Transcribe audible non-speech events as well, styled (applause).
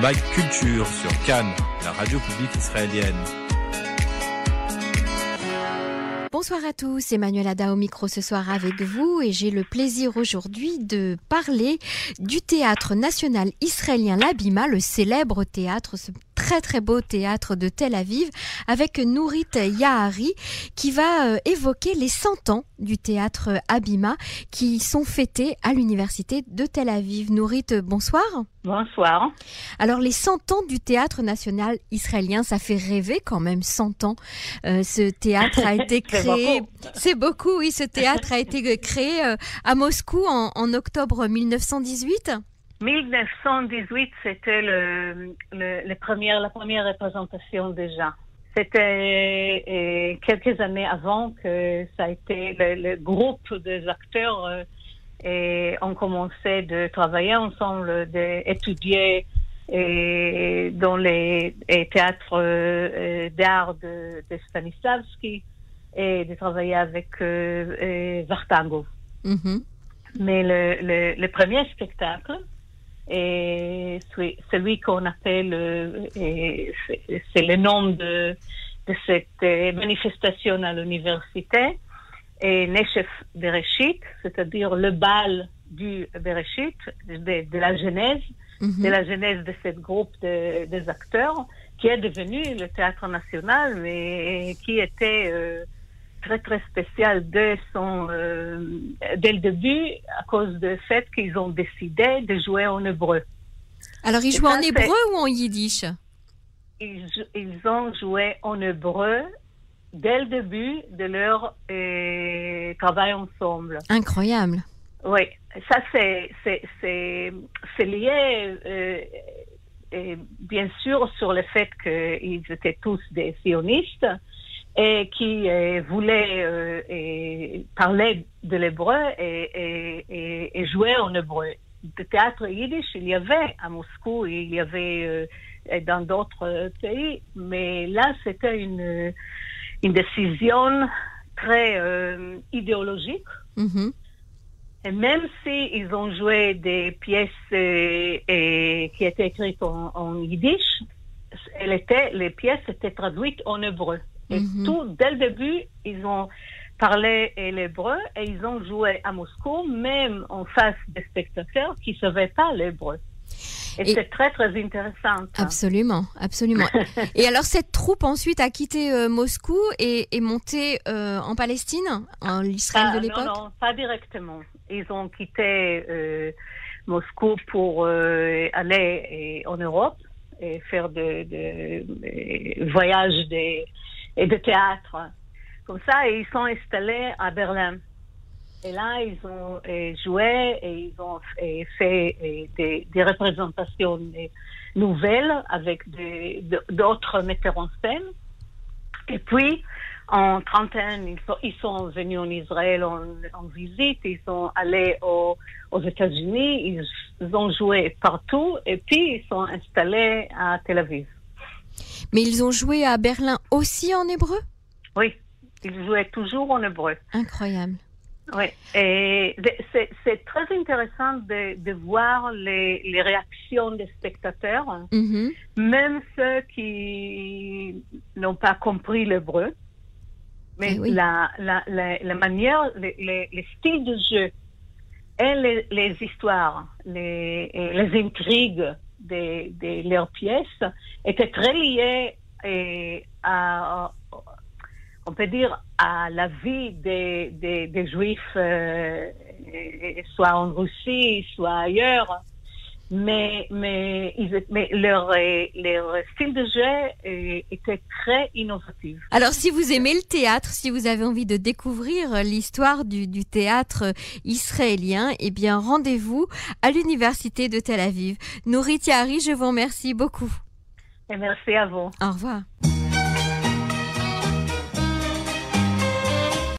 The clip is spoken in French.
Mag Culture sur Cannes, la radio publique israélienne. Bonsoir à tous, Emmanuel Ada au micro ce soir avec vous et j'ai le plaisir aujourd'hui de parler du théâtre national israélien L'Abima, le célèbre théâtre, très très beau théâtre de Tel Aviv avec Nourit Yahari qui va euh, évoquer les 100 ans du théâtre Abima qui sont fêtés à l'université de Tel Aviv. Nourit, bonsoir. Bonsoir. Alors les 100 ans du théâtre national israélien, ça fait rêver quand même 100 ans. Euh, ce théâtre a (laughs) été créé, c'est beaucoup. oui, ce théâtre a été créé euh, à Moscou en, en octobre 1918. 1918, c'était le, le, la première représentation déjà. C'était euh, quelques années avant que ça a été le, groupe des acteurs euh, et on commençait de travailler ensemble, d'étudier euh, dans les théâtres d'art de, Stanislavski et de travailler avec Vartango. Mm-hmm. Mais le, le, premier spectacle, et celui qu'on appelle, c'est le nom de, de cette euh, manifestation à l'université, et Nechef Bereshit, c'est-à-dire le bal du Bereshit, de, la genèse, de la genèse de ce groupe de, des acteurs, qui est devenu le théâtre national, mais qui était euh, très très spécial dès, son, euh, dès le début à cause du fait qu'ils ont décidé de jouer en hébreu. Alors ils jouent en hébreu ou en yiddish? Ils, ils, ont joué en hébreu dès le début de leur euh, travail ensemble. Incroyable. Oui, ça c'est lié euh, bien sûr sur le fait qu'ils étaient tous des sionistes et qui euh, voulait euh, parler de l'hébreu et, et, et, jouer en hébreu. De théâtre yiddish, il y avait à Moscou, il y avait euh, dans d'autres pays, mais là, c'était une, une décision très euh, idéologique. Mm-hmm. Et même s'ils ils ont joué des pièces et, qui étaient écrites en, en yiddish, elle était, les pièces étaient traduites en hébreu. Et mhm. tout, dès le début, ils ont parlé l'hébreu et ils ont joué à Moscou, même en face des spectateurs qui ne savaient pas l'hébreu. Et, c'est très, très intéressant. Absolument, absolument. (laughs) et alors, cette troupe ensuite a quitté euh, Moscou et est montée euh, en Palestine, en Israël de l'époque Non, non, pas directement. Ils ont quitté euh, Moscou pour aller en Europe et faire des de, voyages des et de théâtre. Comme ça, ils sont installés à Berlin. Et là, ils ont euh, joué et ils ont euh, fait euh, des, représentations nouvelles avec d'autres metteurs en scène. Et puis, en 31, ils sont, venus en Israël en, visite, ils sont allés aux États-Unis, ils ont joué partout et puis ils sont installés à Tel Aviv. Mais ils ont joué à Berlin aussi en hébreu? Oui, ils jouaient toujours en hébreu. Incroyable. Oui, et c'est très intéressant de, de voir les, les, réactions des spectateurs, mm-hmm. même ceux qui n'ont pas compris l'hébreu. Mais eh la, la, la, manière, les, styles de jeu et les, les histoires, les, les intrigues de, de leurs pièces étaient très liées à, on peut dire, à la vie des, des, Juifs, euh, soit en Russie, soit ailleurs mais, mais, mais leur, leur style de jeu était très innovatif. Alors, si vous aimez le théâtre, si vous avez envie de découvrir l'histoire du, du théâtre israélien, eh bien, rendez-vous à l'université de Tel Aviv. Nourit Yari, je vous remercie beaucoup. Et merci à vous. Au revoir.